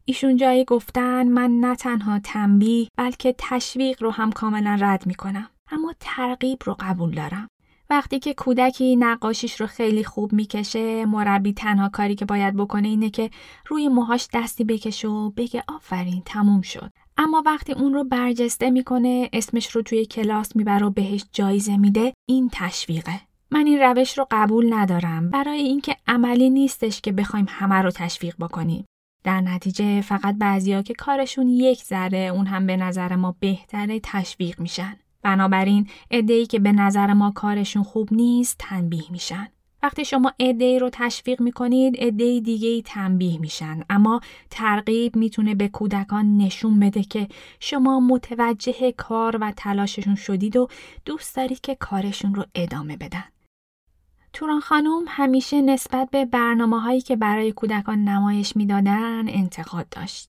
ایشون جایی گفتن من نه تنها تنبیه بلکه تشویق رو هم کاملا رد می‌کنم. اما ترغیب رو قبول دارم. وقتی که کودکی نقاشیش رو خیلی خوب می‌کشه مربی تنها کاری که باید بکنه اینه که روی موهاش دستی بکشه و بگه آفرین تموم شد. اما وقتی اون رو برجسته می‌کنه اسمش رو توی کلاس می‌بره و بهش جایزه میده این تشویقه. من این روش رو قبول ندارم. برای اینکه عملی نیستش که بخوایم همه رو تشویق بکنیم. در نتیجه فقط بعضیا که کارشون یک ذره اون هم به نظر ما بهتره تشویق میشن. بنابراین ادهی که به نظر ما کارشون خوب نیست تنبیه میشن. وقتی شما ای رو تشویق می‌کنید ای دیگه ای تنبیه میشن اما ترغیب می‌تونه به کودکان نشون بده که شما متوجه کار و تلاششون شدید و دوست دارید که کارشون رو ادامه بدن. توران خانم همیشه نسبت به برنامه هایی که برای کودکان نمایش می‌دادن انتقاد داشت.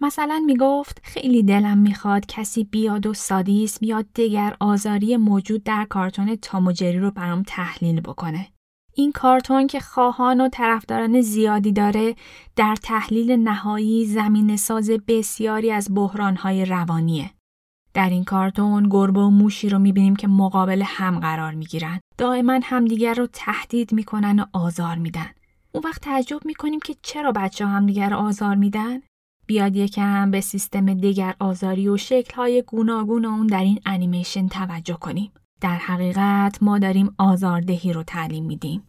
مثلا می گفت خیلی دلم می‌خواد کسی بیاد و سادیس بیاد دگر آزاری موجود در کارتون تاموجری رو برام تحلیل بکنه. این کارتون که خواهان و طرفداران زیادی داره در تحلیل نهایی زمین ساز بسیاری از بحرانهای روانیه. در این کارتون گربه و موشی رو می‌بینیم که مقابل هم قرار می‌گیرن. دائما همدیگر رو تهدید می‌کنن و آزار میدن. اون وقت تعجب می‌کنیم که چرا بچه همدیگر رو آزار میدن؟ بیاد یکم به سیستم دیگر آزاری و شکلهای گوناگون اون در این انیمیشن توجه کنیم. در حقیقت ما داریم آزاردهی رو تعلیم میدیم.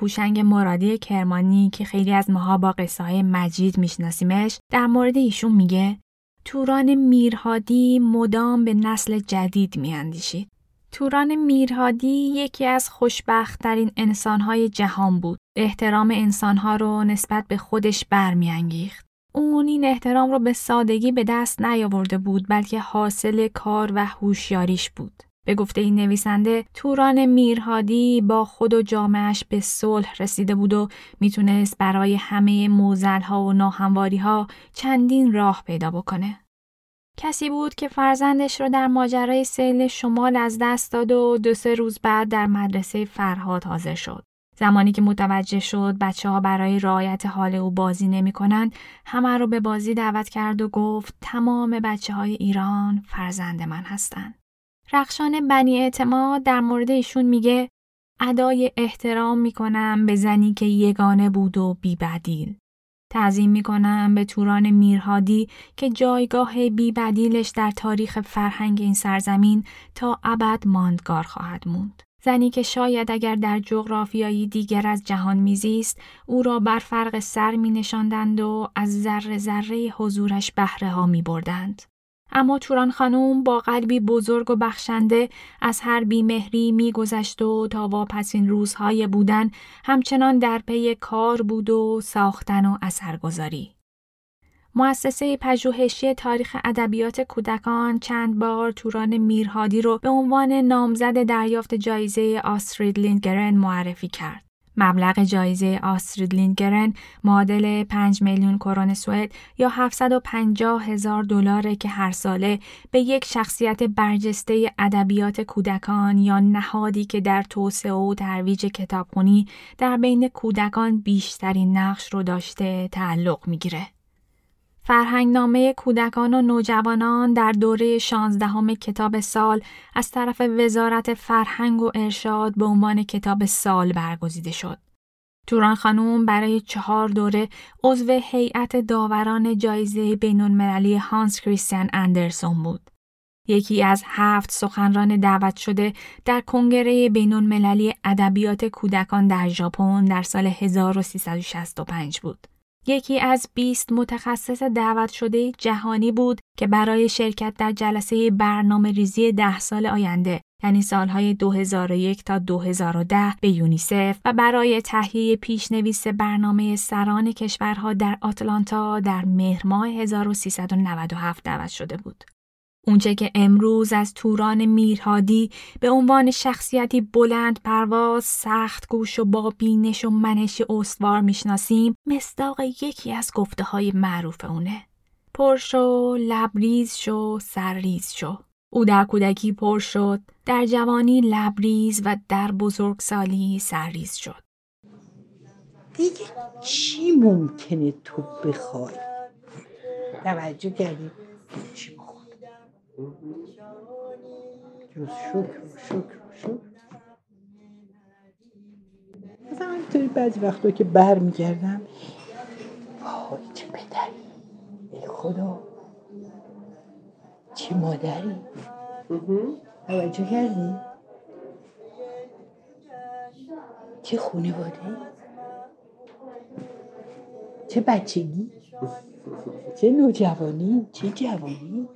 هوشنگ مرادی کرمانی که خیلی از ماها با قصه های مجید میشناسیمش در مورد ایشون میگه توران میرهادی مدام به نسل جدید میاندیشید. توران میرهادی یکی از خوشبختترین انسانهای جهان بود. احترام انسانها رو نسبت به خودش برمیانگیخت. اون این احترام رو به سادگی به دست نیاورده بود بلکه حاصل کار و هوشیاریش بود. به گفته این نویسنده توران میرهادی با خود و جامعش به صلح رسیده بود و می‌تونست برای همه موزل ها و ناهمواری ها چندین راه پیدا بکنه. کسی بود که فرزندش رو در ماجرای سیل شمال از دست داد و دو سه روز بعد در مدرسه فرهاد حاضر شد. زمانی که متوجه شد بچه ها برای رعایت حال او بازی نمی کنند، همه رو به بازی دعوت کرد و گفت تمام بچه های ایران فرزند من هستند. رخشان بنی اعتماد در مورد ایشون میگه ادای احترام می‌کنم به زنی که یگانه بود و بیبدیل. تعظیم می‌کنم به توران میرهادی که جایگاه بیبدیلش در تاریخ فرهنگ این سرزمین تا ابد ماندگار خواهد موند. زنی که شاید اگر در جغرافیایی دیگر از جهان میزیست او را بر فرق سر می نشاندند و از ذره ذره حضورش بهره ها می بردند. اما توران خانوم با قلبی بزرگ و بخشنده از هر بیمهری میگذشت و تا واپسین روزهای بودن همچنان در پی کار بود و ساختن و اثرگذاری. مؤسسه پژوهشی تاریخ ادبیات کودکان چند بار توران میرهادی رو به عنوان نامزد دریافت جایزه آسترید لیندگرن معرفی کرد. مبلغ جایزه آسترید لیندگرن معادل 5 میلیون کرون سوئد یا 750 هزار دلار که هر ساله به یک شخصیت برجسته ادبیات کودکان یا نهادی که در توسعه و ترویج کتابخونی در بین کودکان بیشترین نقش رو داشته تعلق می‌گیره. فرهنگنامه کودکان و نوجوانان در دوره شانزدهم کتاب سال از طرف وزارت فرهنگ و ارشاد به عنوان کتاب سال برگزیده شد. توران خانوم برای چهار دوره عضو هیئت داوران جایزه بینالمللی هانس کریستیان اندرسون بود. یکی از هفت سخنران دعوت شده در کنگره بینون مللی ادبیات کودکان در ژاپن در سال 1365 بود. یکی از 20 متخصص دعوت شده جهانی بود که برای شرکت در جلسه برنامه ریزی ده سال آینده یعنی سالهای 2001 تا 2010 به یونیسف و برای تهیه پیشنویس برنامه سران کشورها در آتلانتا در مهر ماه 1397 دعوت شده بود. اونچه که امروز از توران میرهادی به عنوان شخصیتی بلند پرواز، سخت گوش و با بینش و منش استوار می‌شناسیم مصداق یکی از گفته های معروف اونه. پر شو، لبریز شو، سرریز شو. او در کودکی پر شد، در جوانی لبریز و در بزرگسالی سرریز شد. دیگه چی ممکنه تو بخوای؟ توجه کردی؟ چی جز شکر شکر شکر. مثلا اینطوری بعضی وقتا که بر میگردم وای چه پدری ای خدا. چه مادری. توجه کردی؟ چه خونواده چه بچگی؟ چه نوجوانی؟ چه جوانی؟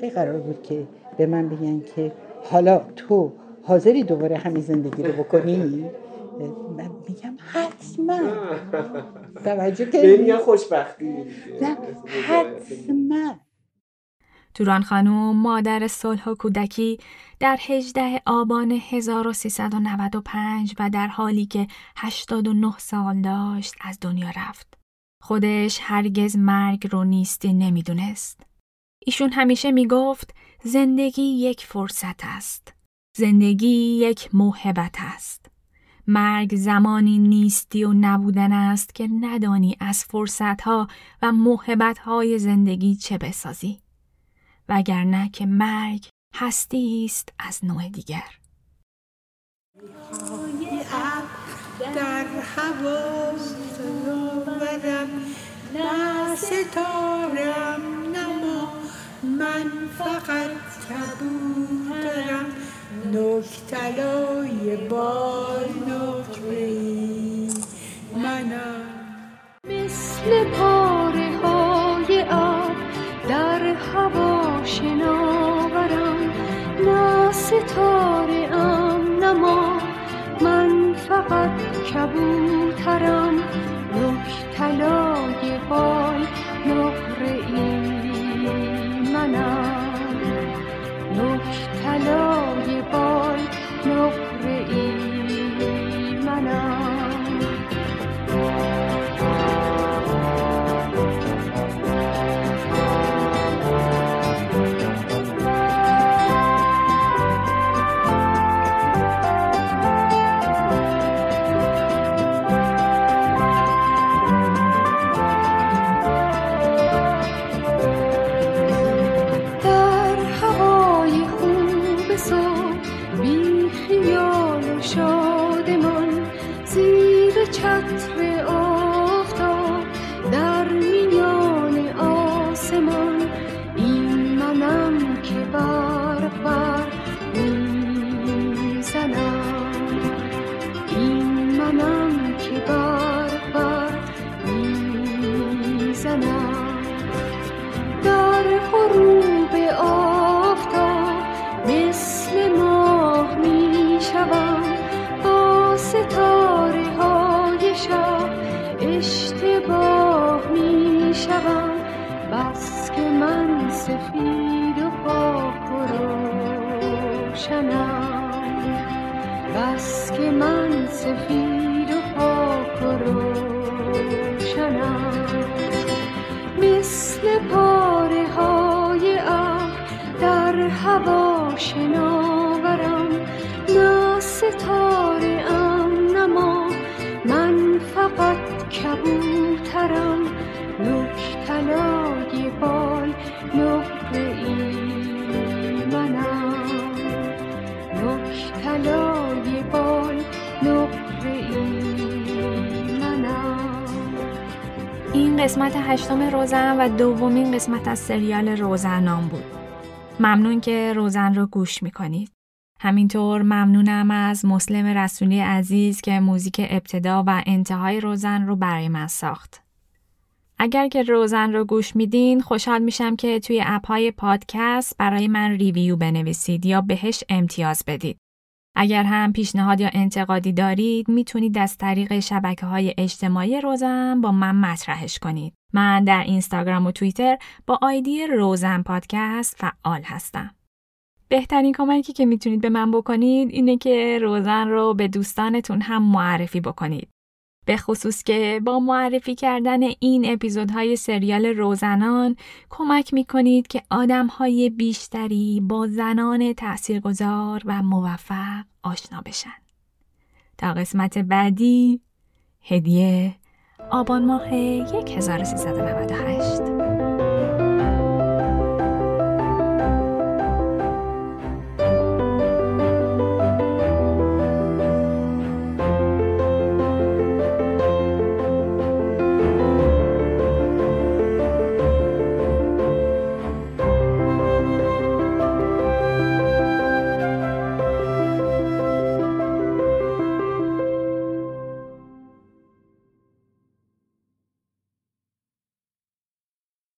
کی قرار بود که به من بگن که حالا تو حاضری دوباره همین زندگی رو بکنی؟ من میگم حتما. توجه کنی خوشبختی. نه حتما. توران خانوم مادر صلح و کودکی در 18 آبان 1395 و در حالی که 89 سال داشت از دنیا رفت. خودش هرگز مرگ رو نیستی نمی‌دونست. ایشون همیشه می‌گفت زندگی یک فرصت است. زندگی یک موهبت است. مرگ زمانی نیستی و نبودن است که ندانی از فرصتها و موهبتهای زندگی چه بسازی. وگرنه که مرگ هستی است از نوع دیگر. در نه ستارم من فقط کبوترم نکتلای با نقره منم. مثل پاره های آب در هوا شناورم نه ستاره ام نما من فقط کبوترم. نکتلای پای نقره ای نک طلای بال نقره ای این قسمت هشتم روزن و دومین قسمت از سریال روزنام بود. ممنون که روزن رو گوش می‌کنید. همینطور ممنونم از مسلم رسولی عزیز که موزیک ابتدا و انتهای روزن رو برای من ساخت. اگر که روزن رو گوش میدین خوشحال میشم که توی اپ های پادکست برای من ریویو بنویسید یا بهش امتیاز بدید. اگر هم پیشنهاد یا انتقادی دارید می‌تونید از طریق شبکه های اجتماعی روزن با من مطرحش کنید. من در اینستاگرام و توییتر با آیدی روزن پادکست فعال هستم. بهترین کمکی که می‌تونید به من بکنید اینه که روزن رو به دوستانتون هم معرفی بکنید. به خصوص که با معرفی کردن این اپیزودهای سریال روزنان کمک می‌کنید که آدمهای بیشتری با زنان تاثیرگذار و موفق آشنا بشن. تا قسمت بعدی هدیه آبان ماه 1398